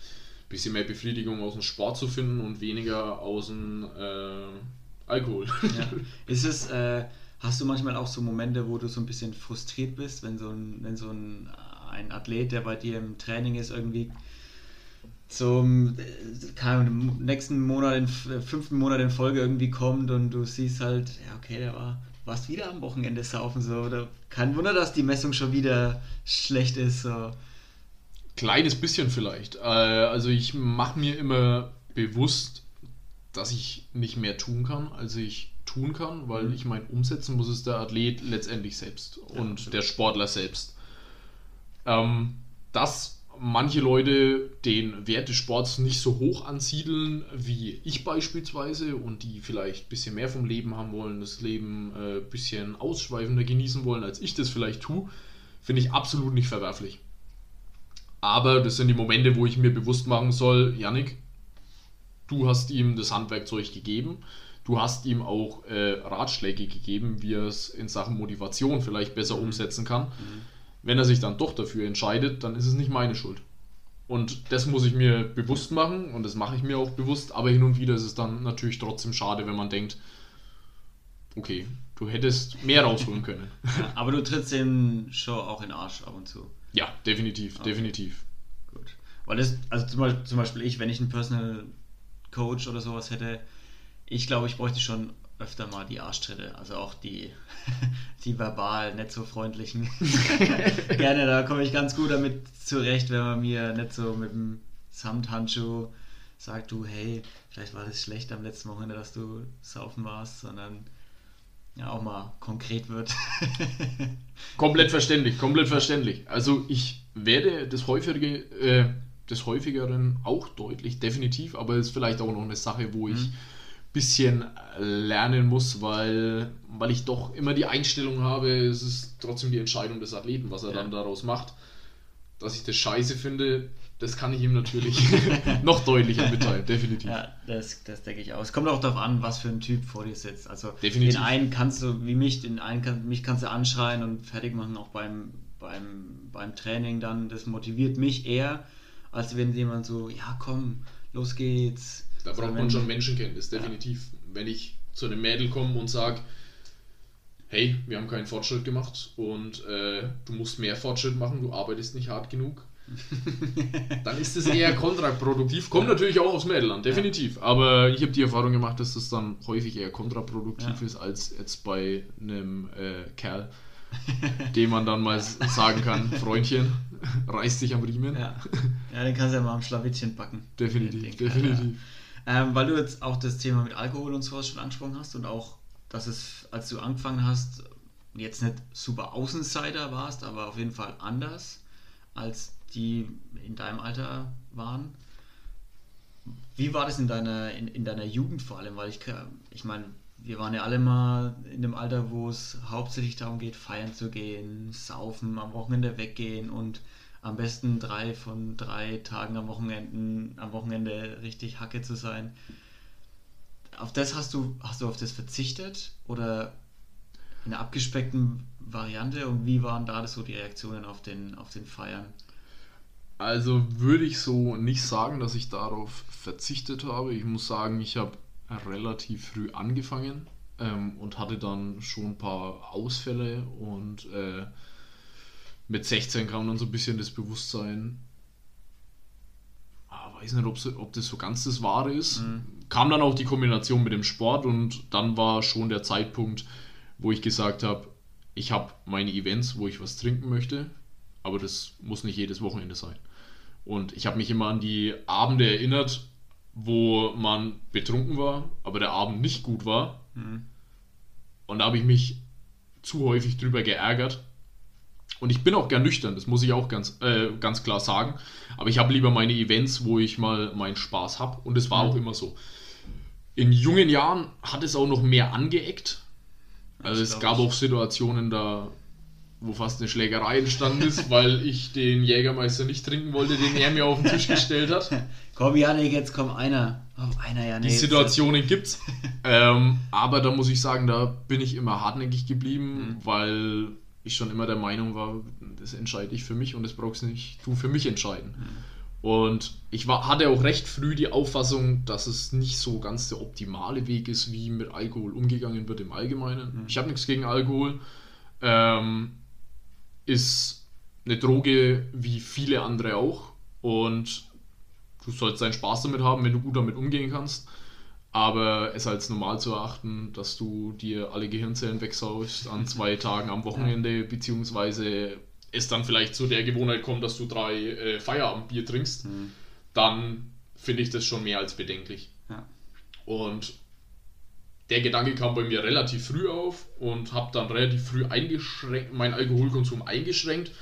bisschen mehr Befriedigung aus dem Sport zu finden und weniger aus dem äh, Alkohol. Ja. Ist es, äh, hast du manchmal auch so Momente, wo du so ein bisschen frustriert bist, wenn so ein, wenn so ein, ein Athlet, der bei dir im Training ist, irgendwie zum kann, nächsten Monat, in, fünften Monat in Folge irgendwie kommt und du siehst halt, ja okay, der war warst wieder am Wochenende saufen so oder kein Wunder, dass die Messung schon wieder schlecht ist so kleines bisschen vielleicht. Äh, also ich mache mir immer bewusst, dass ich nicht mehr tun kann, als ich tun kann, weil mhm. ich meine, umsetzen muss es der Athlet letztendlich selbst ja, und absolut. der Sportler selbst. Ähm, dass manche Leute den Wert des Sports nicht so hoch ansiedeln wie ich beispielsweise und die vielleicht ein bisschen mehr vom Leben haben wollen, das Leben ein äh, bisschen ausschweifender genießen wollen, als ich das vielleicht tue, finde ich absolut nicht verwerflich. Aber das sind die Momente, wo ich mir bewusst machen soll, Yannick, du hast ihm das Handwerkzeug gegeben. Du hast ihm auch äh, Ratschläge gegeben, wie er es in Sachen Motivation vielleicht besser mhm. umsetzen kann. Mhm. Wenn er sich dann doch dafür entscheidet, dann ist es nicht meine Schuld. Und das muss ich mir bewusst machen und das mache ich mir auch bewusst, aber hin und wieder ist es dann natürlich trotzdem schade, wenn man denkt, okay, du hättest mehr rausholen können. Aber du trittst den Show auch in den Arsch ab und zu. Ja, definitiv, okay. definitiv. Gut. Weil das, also zum Beispiel, zum Beispiel ich, wenn ich einen Personal Coach oder sowas hätte, ich glaube, ich bräuchte schon öfter mal die Arschtritte, also auch die, die verbal nicht so freundlichen. Gerne, da komme ich ganz gut damit zurecht, wenn man mir nicht so mit dem Samthandschuh sagt, du, hey, vielleicht war das schlecht am letzten Wochenende, dass du saufen warst, sondern ja auch mal konkret wird. komplett verständlich, komplett verständlich. Also ich werde das häufige, äh, des häufigeren auch deutlich, definitiv, aber es ist vielleicht auch noch eine Sache, wo ich mhm. Bisschen lernen muss, weil, weil ich doch immer die Einstellung habe, es ist trotzdem die Entscheidung des Athleten, was er ja. dann daraus macht. Dass ich das scheiße finde, das kann ich ihm natürlich noch deutlicher mitteilen, definitiv. Ja, das, das denke ich auch. Es kommt auch darauf an, was für ein Typ vor dir sitzt. Also definitiv. den einen kannst du, wie mich, den einen kann, mich kannst du anschreien und fertig machen, auch beim, beim, beim Training dann. Das motiviert mich eher, als wenn jemand so, ja komm, los geht's. Da braucht man schon Menschenkenntnis, definitiv. Ja. Wenn ich zu einem Mädel komme und sage, hey, wir haben keinen Fortschritt gemacht und äh, du musst mehr Fortschritt machen, du arbeitest nicht hart genug, dann ist es eher kontraproduktiv. Kommt ja. natürlich auch aus Mädelland, definitiv. Ja. Aber ich habe die Erfahrung gemacht, dass das dann häufig eher kontraproduktiv ja. ist, als jetzt bei einem äh, Kerl, dem man dann mal sagen kann, Freundchen, reiß dich am Riemen. Ja, ja den kannst du ja mal am Schlawittchen packen. Definitiv, definitiv. Ähm, weil du jetzt auch das Thema mit Alkohol und sowas schon angesprochen hast und auch, dass es, als du angefangen hast, jetzt nicht super Außenseiter warst, aber auf jeden Fall anders als die in deinem Alter waren. Wie war das in deiner, in, in deiner Jugend vor allem? Weil ich, ich meine, wir waren ja alle mal in dem Alter, wo es hauptsächlich darum geht, feiern zu gehen, saufen, am Wochenende weggehen und am besten drei von drei Tagen am, Wochenenden, am Wochenende richtig Hacke zu sein. Auf das hast du, hast du auf das verzichtet oder in einer abgespeckten Variante und wie waren da so die Reaktionen auf den, auf den Feiern? Also würde ich so nicht sagen, dass ich darauf verzichtet habe. Ich muss sagen, ich habe relativ früh angefangen ähm, und hatte dann schon ein paar Ausfälle und äh, mit 16 kam dann so ein bisschen das Bewusstsein, ah, weiß nicht, ob, ob das so ganz das Wahre ist. Mhm. Kam dann auch die Kombination mit dem Sport und dann war schon der Zeitpunkt, wo ich gesagt habe, ich habe meine Events, wo ich was trinken möchte, aber das muss nicht jedes Wochenende sein. Und ich habe mich immer an die Abende erinnert, wo man betrunken war, aber der Abend nicht gut war. Mhm. Und da habe ich mich zu häufig drüber geärgert. Und ich bin auch gern nüchtern, das muss ich auch ganz, äh, ganz klar sagen. Aber ich habe lieber meine Events, wo ich mal meinen Spaß habe. Und es war mhm. auch immer so. In jungen Jahren hat es auch noch mehr angeeckt. Also es gab auch Situationen, da wo fast eine Schlägerei entstanden ist, weil ich den Jägermeister nicht trinken wollte, den er mir auf den Tisch gestellt hat. komm, Janik, jetzt kommt einer. Oh, einer, ja, nee, Die Situationen gibt's. ähm, aber da muss ich sagen, da bin ich immer hartnäckig geblieben, mhm. weil ich schon immer der Meinung war, das entscheide ich für mich und das brauchst du nicht du für mich entscheiden. Mhm. Und ich war, hatte auch recht früh die Auffassung, dass es nicht so ganz der optimale Weg ist, wie mit Alkohol umgegangen wird im Allgemeinen. Mhm. Ich habe nichts gegen Alkohol. Ähm, ist eine Droge wie viele andere auch und du sollst deinen Spaß damit haben, wenn du gut damit umgehen kannst. Aber es als normal zu erachten, dass du dir alle Gehirnzellen wegsaust an zwei Tagen am Wochenende, beziehungsweise es dann vielleicht zu der Gewohnheit kommt, dass du drei äh, Feierabendbier trinkst, mhm. dann finde ich das schon mehr als bedenklich. Ja. Und der Gedanke kam bei mir relativ früh auf und habe dann relativ früh eingeschränkt, meinen Alkoholkonsum eingeschränkt.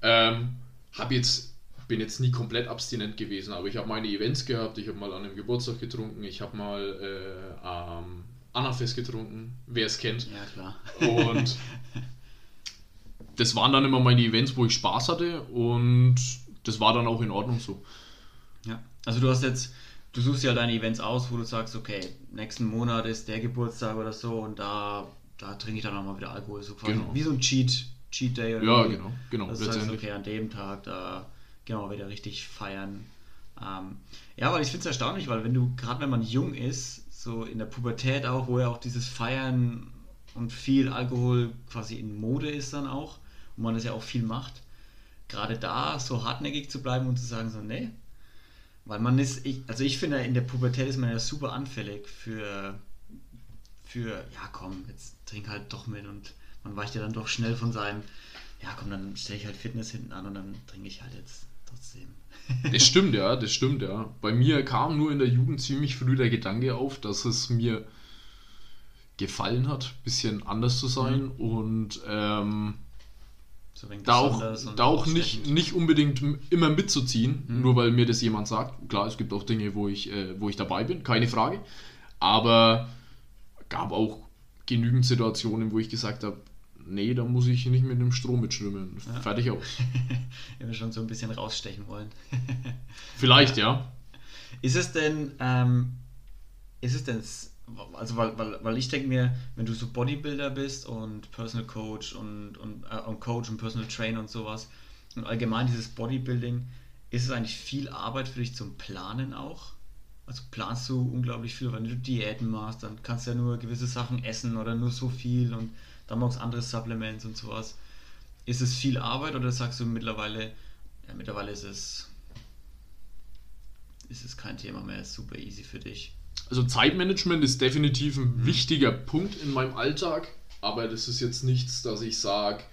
Ähm, habe jetzt bin jetzt nie komplett abstinent gewesen, aber ich habe meine Events gehabt. Ich habe mal an einem Geburtstag getrunken, ich habe mal äh, am Annafest getrunken, wer es kennt. Ja, klar. Und das waren dann immer meine Events, wo ich Spaß hatte und das war dann auch in Ordnung so. Ja, also du hast jetzt du suchst ja deine Events aus, wo du sagst, okay, nächsten Monat ist der Geburtstag oder so und da, da trinke ich dann auch mal wieder Alkohol. So quasi genau. wie so ein Cheat, Cheat Day oder Ja, wie. genau, genau. Das heißt, okay, an dem Tag, da wir wieder richtig feiern. Ähm, ja, weil ich finde es erstaunlich, weil wenn du, gerade wenn man jung ist, so in der Pubertät auch, wo ja auch dieses Feiern und viel Alkohol quasi in Mode ist dann auch, und man das ja auch viel macht, gerade da so hartnäckig zu bleiben und zu sagen, so, nee, weil man ist, ich, also ich finde, in der Pubertät ist man ja super anfällig für, für, ja komm, jetzt trink halt doch mit und man weicht ja dann doch schnell von seinem, ja komm, dann stelle ich halt Fitness hinten an und dann trinke ich halt jetzt trotzdem. Das stimmt, ja, das stimmt, ja. Bei mir kam nur in der Jugend ziemlich früh der Gedanke auf, dass es mir gefallen hat, ein bisschen anders zu sein mhm. und ähm, so da auch, da auch nicht, nicht unbedingt immer mitzuziehen, mhm. nur weil mir das jemand sagt. Klar, es gibt auch Dinge, wo ich, äh, wo ich dabei bin, keine Frage. Aber gab auch genügend Situationen, wo ich gesagt habe, nee, da muss ich nicht mit dem Strom mitschwimmen. Ja. Fertig aus. Wenn wir schon so ein bisschen rausstechen wollen. Vielleicht, ja. Ist es denn, ähm, ist es denn also weil, weil, weil ich denke mir, wenn du so Bodybuilder bist und Personal Coach und, und, äh, und Coach und Personal Trainer und sowas und allgemein dieses Bodybuilding, ist es eigentlich viel Arbeit für dich zum Planen auch? Also planst du unglaublich viel, wenn du Diäten machst, dann kannst du ja nur gewisse Sachen essen oder nur so viel und dann machst du andere Supplements und sowas. Ist es viel Arbeit oder sagst du mittlerweile, ja, mittlerweile ist es, ist es kein Thema mehr, ist super easy für dich? Also Zeitmanagement ist definitiv ein mhm. wichtiger Punkt in meinem Alltag, aber das ist jetzt nichts, dass ich sage,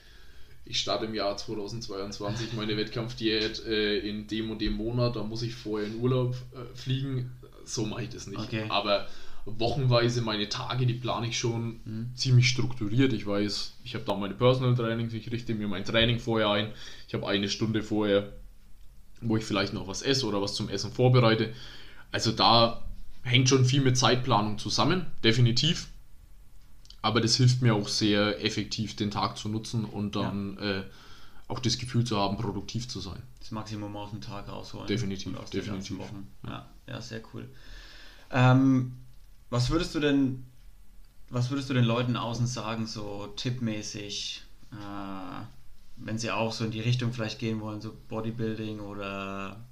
ich starte im Jahr 2022 meine Wettkampfdiät äh, in dem und dem Monat, da muss ich vorher in Urlaub äh, fliegen. So mache ich das nicht. Okay. Aber wochenweise meine Tage, die plane ich schon mhm. ziemlich strukturiert. Ich weiß, ich habe da meine Personal Trainings, ich richte mir mein Training vorher ein. Ich habe eine Stunde vorher, wo ich vielleicht noch was esse oder was zum Essen vorbereite. Also da hängt schon viel mit Zeitplanung zusammen, definitiv. Aber das hilft mir auch sehr effektiv, den Tag zu nutzen und dann ja. äh, auch das Gefühl zu haben, produktiv zu sein. Das Maximum aus dem Tag rausholen. Definitiv, aus definitiv. Ja, ja, sehr cool. Ähm, was würdest du denn, was würdest du den Leuten außen sagen, so tippmäßig, äh, wenn sie auch so in die Richtung vielleicht gehen wollen, so Bodybuilding oder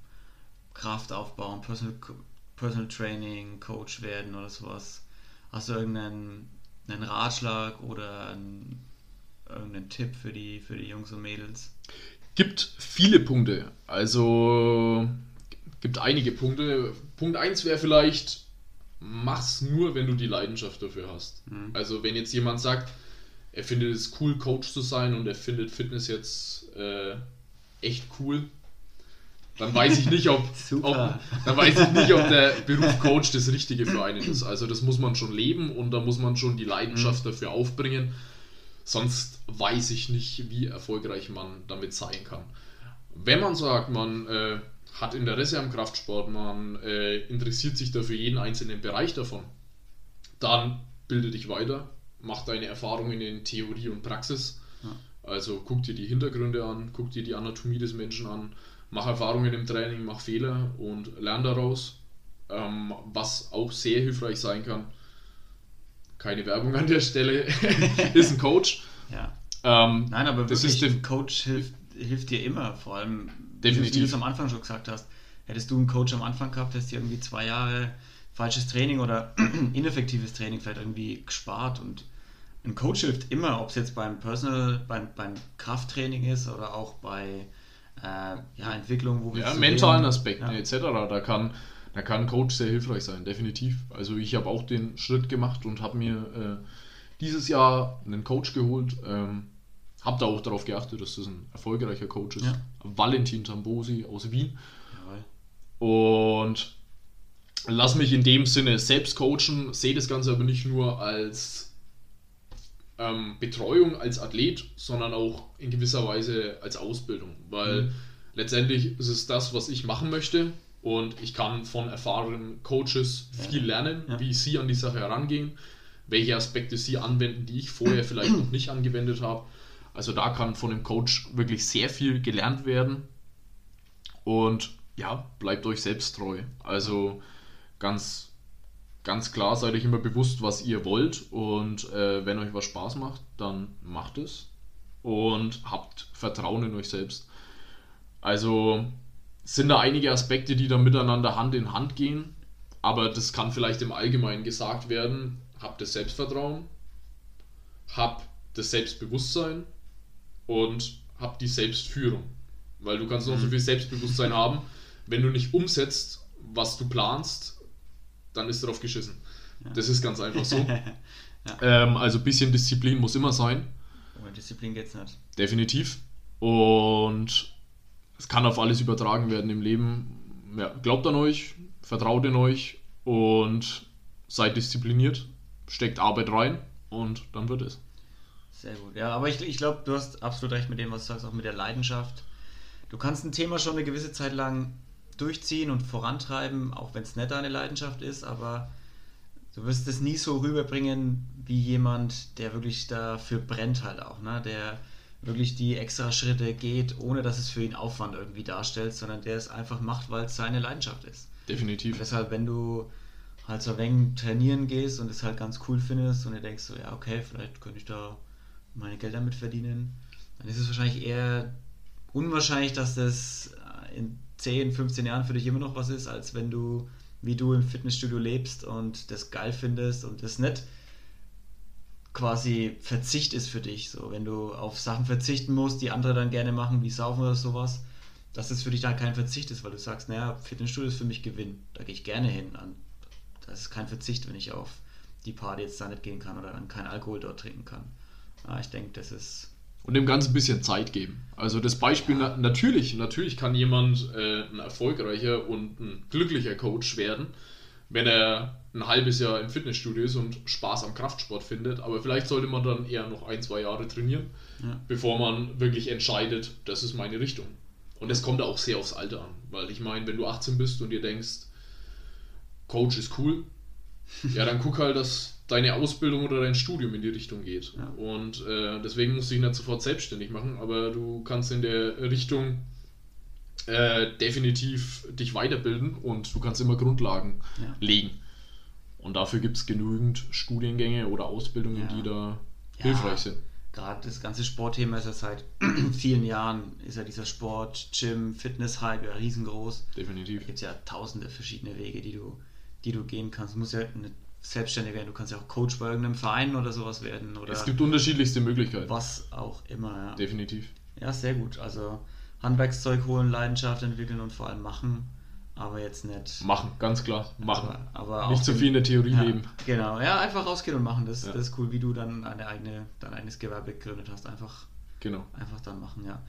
Kraft aufbauen, Personal, Personal Training, Coach werden oder sowas. Hast du irgendeinen einen Ratschlag oder einen, irgendeinen Tipp für die, für die Jungs und Mädels? Gibt viele Punkte. Also gibt einige Punkte. Punkt 1 wäre vielleicht, mach's nur, wenn du die Leidenschaft dafür hast. Mhm. Also wenn jetzt jemand sagt, er findet es cool, Coach zu sein und er findet Fitness jetzt äh, echt cool, dann weiß ich nicht, ob, ob, dann weiß ich nicht, ob der Beruf Coach das Richtige für einen ist. Also das muss man schon leben und da muss man schon die Leidenschaft mhm. dafür aufbringen. Sonst weiß ich nicht, wie erfolgreich man damit sein kann. Wenn man sagt, man äh, hat Interesse am Kraftsport, man äh, interessiert sich dafür jeden einzelnen Bereich davon, dann bilde dich weiter, mach deine Erfahrungen in Theorie und Praxis. Ja. Also guck dir die Hintergründe an, guck dir die Anatomie des Menschen an, mach Erfahrungen im Training, mach Fehler und lern daraus. Ähm, was auch sehr hilfreich sein kann, keine Werbung an der Stelle, ist ein Coach. Ja. Ähm, Nein, aber das wirklich, ist ein Coach hilft, hilft dir immer, vor allem, Definitiv. wie du es am Anfang schon gesagt hast. Hättest du einen Coach am Anfang gehabt, hättest du irgendwie zwei Jahre falsches Training oder ineffektives Training vielleicht irgendwie gespart und ein Coach hilft immer, ob es jetzt beim Personal, beim, beim Krafttraining ist oder auch bei äh, ja, Entwicklung, wo wir ja, mentalen Aspekten ja. etc. Da kann, da kann ein Coach sehr hilfreich sein, definitiv. Also ich habe auch den Schritt gemacht und habe mir äh, dieses Jahr einen Coach geholt. Ähm, habe da auch darauf geachtet, dass das ein erfolgreicher Coach ist. Ja. Valentin Tambosi aus Wien. Jawohl. Und lass mich in dem Sinne selbst coachen, sehe das Ganze aber nicht nur als ähm, Betreuung als Athlet, sondern auch in gewisser Weise als Ausbildung, weil mhm. letztendlich ist es das, was ich machen möchte und ich kann von erfahrenen Coaches viel lernen, ja. wie sie an die Sache herangehen, welche Aspekte sie anwenden, die ich vorher vielleicht noch nicht angewendet habe. Also da kann von dem Coach wirklich sehr viel gelernt werden und ja, bleibt euch selbst treu. Also ganz ganz klar seid euch immer bewusst, was ihr wollt und äh, wenn euch was Spaß macht, dann macht es und habt Vertrauen in euch selbst. Also sind da einige Aspekte, die da miteinander Hand in Hand gehen, aber das kann vielleicht im Allgemeinen gesagt werden. Habt das Selbstvertrauen, habt das Selbstbewusstsein und habt die Selbstführung. Weil du kannst noch so mhm. viel Selbstbewusstsein haben, wenn du nicht umsetzt, was du planst, dann ist drauf geschissen. Ja. Das ist ganz einfach so. ja. ähm, also ein bisschen Disziplin muss immer sein. Ohne Disziplin geht's nicht. Definitiv. Und es kann auf alles übertragen werden im Leben. Ja, glaubt an euch, vertraut in euch und seid diszipliniert, steckt Arbeit rein und dann wird es. Sehr gut. Ja, aber ich, ich glaube, du hast absolut recht mit dem, was du sagst, auch mit der Leidenschaft. Du kannst ein Thema schon eine gewisse Zeit lang durchziehen und vorantreiben, auch wenn es nicht deine Leidenschaft ist, aber du wirst es nie so rüberbringen wie jemand, der wirklich dafür brennt halt auch, ne? der wirklich die extra Schritte geht, ohne dass es für ihn Aufwand irgendwie darstellt, sondern der es einfach macht, weil es seine Leidenschaft ist. Definitiv. Und deshalb, wenn du halt so ein wenig trainieren gehst und es halt ganz cool findest und du denkst so, ja, okay, vielleicht könnte ich da meine Geld damit verdienen, dann ist es wahrscheinlich eher unwahrscheinlich, dass das in 10, 15 Jahren für dich immer noch was ist, als wenn du, wie du im Fitnessstudio lebst und das geil findest und das nicht quasi Verzicht ist für dich. So, wenn du auf Sachen verzichten musst, die andere dann gerne machen, wie Saufen oder sowas, dass es für dich dann kein Verzicht ist, weil du sagst, naja, Fitnessstudio ist für mich Gewinn. Da gehe ich gerne hin. Das ist kein Verzicht, wenn ich auf die Party jetzt da nicht gehen kann oder dann kein Alkohol dort trinken kann. Ja, ich denke, das ist und dem Ganzen ein bisschen Zeit geben. Also das Beispiel, na, natürlich, natürlich kann jemand äh, ein erfolgreicher und ein glücklicher Coach werden, wenn er ein halbes Jahr im Fitnessstudio ist und Spaß am Kraftsport findet. Aber vielleicht sollte man dann eher noch ein, zwei Jahre trainieren, ja. bevor man wirklich entscheidet, das ist meine Richtung. Und es kommt auch sehr aufs Alter an. Weil ich meine, wenn du 18 bist und dir denkst, Coach ist cool, ja, dann guck halt, dass deine Ausbildung oder dein Studium in die Richtung geht. Ja. Und äh, deswegen musst du dich nicht sofort selbstständig machen, aber du kannst in der Richtung äh, definitiv dich weiterbilden und du kannst immer Grundlagen ja. legen. Und dafür gibt es genügend Studiengänge oder Ausbildungen, ja. die da hilfreich sind. gerade das ganze Sportthema ist ja seit vielen Jahren, ist ja dieser Sport, Gym, Fitness-Hype ja riesengroß. Definitiv. Da gibt es ja tausende verschiedene Wege, die du, die du gehen kannst. Du musst ja nicht selbstständig werden, du kannst ja auch Coach bei irgendeinem Verein oder sowas werden. Oder es gibt unterschiedlichste Möglichkeiten. Was auch immer, ja. Definitiv. Ja, sehr gut. Also Handwerkszeug holen, Leidenschaft entwickeln und vor allem machen aber jetzt nicht. Machen, ganz klar. Machen. Aber, aber nicht zu so viel in der Theorie ja, leben. Genau, ja, einfach rausgehen und machen. Das, ja. das ist cool, wie du dann eine eigene, dein eigenes Gewerbe gegründet hast. Einfach, genau. einfach dann machen, ja.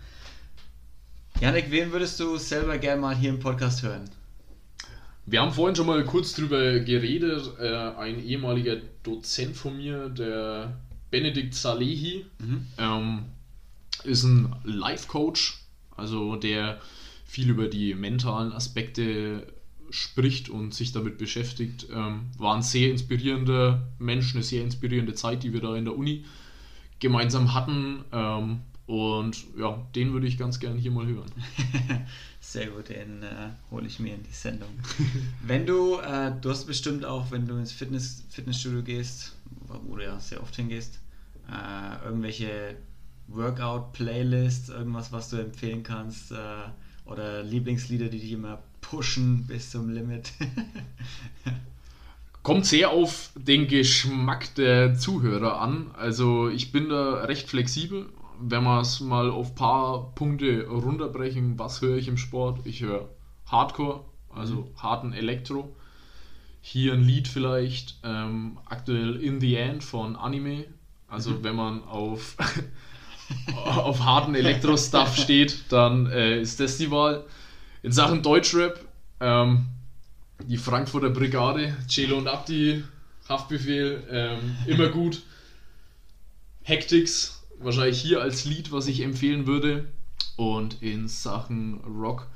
Janik, wen würdest du selber gerne mal hier im Podcast hören? Wir haben vorhin schon mal kurz drüber geredet. Äh, ein ehemaliger Dozent von mir, der Benedikt Salehi, mhm. ähm, ist ein Life-Coach, also der viel über die mentalen Aspekte spricht und sich damit beschäftigt. Ähm, war ein sehr inspirierender Mensch, eine sehr inspirierende Zeit, die wir da in der Uni gemeinsam hatten. Ähm, und ja, den würde ich ganz gerne hier mal hören. Sehr gut, den äh, hole ich mir in die Sendung. wenn du, äh, du hast bestimmt auch, wenn du ins Fitness, Fitnessstudio gehst, wo du ja sehr oft hingehst, äh, irgendwelche Workout-Playlists, irgendwas, was du empfehlen kannst, äh, oder Lieblingslieder, die dich immer pushen bis zum Limit? Kommt sehr auf den Geschmack der Zuhörer an. Also ich bin da recht flexibel. Wenn wir es mal auf ein paar Punkte runterbrechen, was höre ich im Sport? Ich höre Hardcore, also mhm. harten Elektro. Hier ein Lied vielleicht, ähm, aktuell In the End von Anime. Also mhm. wenn man auf auf harten Elektro-Stuff steht, dann äh, ist das die Wahl. In Sachen Deutschrap, ähm, die Frankfurter Brigade, Celo und Abdi, Haftbefehl, ähm, immer gut. Hectics, wahrscheinlich hier als Lied, was ich empfehlen würde. Und in Sachen Rock,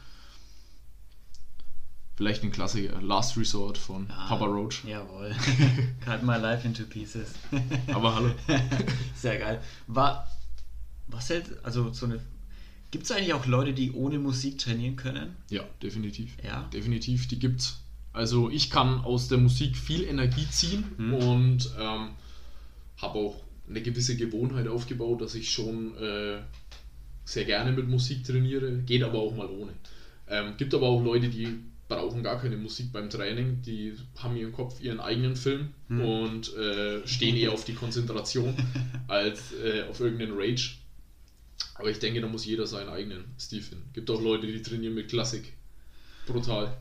vielleicht ein Klassiker, Last Resort von ah, Papa Roach. Jawohl. Cut my life into pieces. Aber hallo. Sehr geil. War, was hält, also so eine. Gibt es eigentlich auch Leute, die ohne Musik trainieren können? Ja, definitiv. Ja. Definitiv, die gibt's. Also ich kann aus der Musik viel Energie ziehen hm. und ähm, habe auch eine gewisse Gewohnheit aufgebaut, dass ich schon äh, sehr gerne mit Musik trainiere, geht aber auch mal ohne. Ähm, gibt aber auch Leute, die brauchen gar keine Musik beim Training, die haben ihren Kopf ihren eigenen Film hm. und äh, stehen eher auf die Konzentration als äh, auf irgendeinen Rage. Aber ich denke, da muss jeder seinen eigenen Stil finden. Gibt auch Leute, die trainieren mit Klassik. Brutal.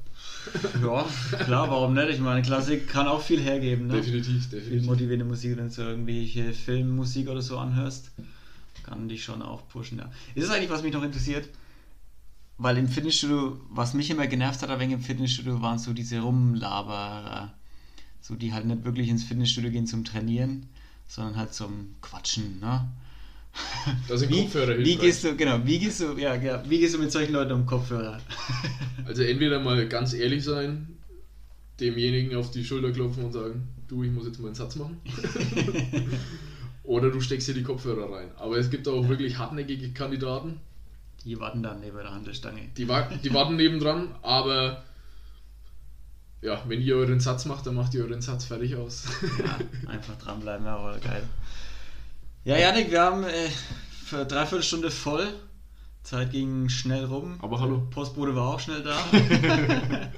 Ja, klar, warum nicht? Ich meine, Klassik kann auch viel hergeben. Ne? Definitiv, definitiv. Viel motivierende Musik, wenn du irgendwelche Filmmusik oder so anhörst, kann dich schon auch pushen. Ja. Ist es eigentlich, was mich noch interessiert? Weil im Fitnessstudio, was mich immer genervt hat, wenig im Fitnessstudio, waren so diese Rumlaberer. So, die halt nicht wirklich ins Fitnessstudio gehen zum Trainieren, sondern halt zum Quatschen. Ne? Da sind wie, Kopfhörer Wie gehst du, genau, wie gehst du, ja, ja, wie gehst du mit solchen Leuten um Kopfhörer? also entweder mal ganz ehrlich sein, demjenigen auf die Schulter klopfen und sagen, du, ich muss jetzt mal einen Satz machen. Oder du steckst hier die Kopfhörer rein. Aber es gibt auch wirklich hartnäckige Kandidaten. Die warten dann neben der Handelstange. Die, die warten nebendran, aber ja, wenn ihr euren Satz macht, dann macht ihr euren Satz fertig aus. ja, einfach dranbleiben, ja, aber geil. Ja, Janik, wir haben äh, für dreiviertel Stunde voll. Zeit ging schnell rum. Aber hallo. Postbote war auch schnell da.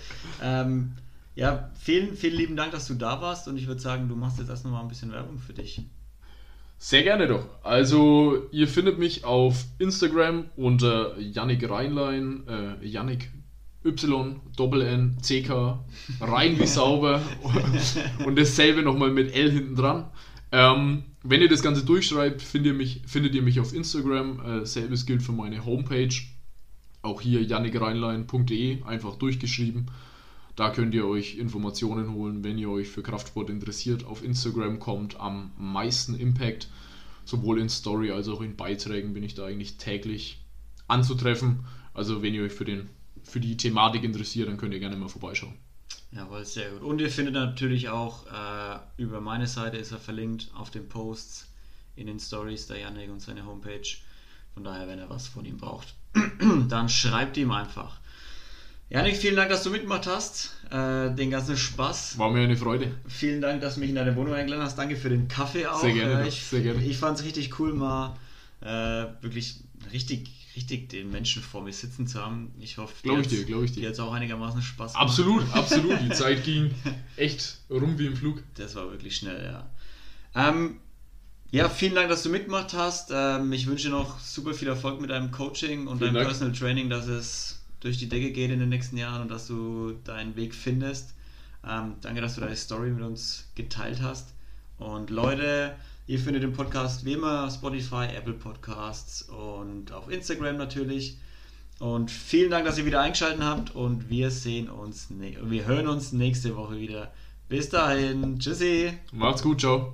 ähm, ja, vielen, vielen lieben Dank, dass du da warst und ich würde sagen, du machst jetzt erst noch mal ein bisschen Werbung für dich. Sehr gerne doch. Also, ihr findet mich auf Instagram unter Yannick Reinlein, äh, Yannick Y, Doppel N, CK, rein wie sauber und dasselbe nochmal mit L hinten dran. Ähm, wenn ihr das Ganze durchschreibt, findet ihr mich, findet ihr mich auf Instagram. Äh, selbes gilt für meine Homepage. Auch hier jannikreinlein.de, einfach durchgeschrieben. Da könnt ihr euch Informationen holen, wenn ihr euch für Kraftsport interessiert. Auf Instagram kommt am meisten Impact. Sowohl in Story als auch in Beiträgen bin ich da eigentlich täglich anzutreffen. Also wenn ihr euch für, den, für die Thematik interessiert, dann könnt ihr gerne mal vorbeischauen. Jawohl, sehr gut. Und ihr findet natürlich auch äh, über meine Seite ist er verlinkt auf den Posts, in den Stories der Janik und seine Homepage. Von daher, wenn er was von ihm braucht, dann schreibt ihm einfach. Janik, vielen Dank, dass du mitgemacht hast. äh, den ganzen Spaß. War mir eine Freude. Vielen Dank, dass du mich in deine Wohnung eingeladen hast. Danke für den Kaffee auch. Sehr gerne. Äh, ich sehr gerne. ich fand es richtig cool, mal äh, wirklich richtig, richtig den Menschen vor mir sitzen zu haben. Ich hoffe, Glaube ich dir, glaube ich dir. Hat auch einigermaßen Spaß gemacht. Absolut, absolut. Die Zeit ging echt rum wie im Flug. Das war wirklich schnell, ja. Ähm, ja, vielen Dank, dass du mitgemacht hast. Ähm, ich wünsche noch super viel Erfolg mit deinem Coaching und vielen deinem Dank. Personal Training, dass es durch die Decke geht in den nächsten Jahren und dass du deinen Weg findest. Ähm, danke, dass du deine Story mit uns geteilt hast. Und Leute, ihr findet den Podcast wie immer Spotify, Apple Podcasts und auf Instagram natürlich. Und vielen Dank, dass ihr wieder eingeschaltet habt und wir sehen uns, wir hören uns nächste Woche wieder. Bis dahin, tschüssi. Macht's gut, ciao.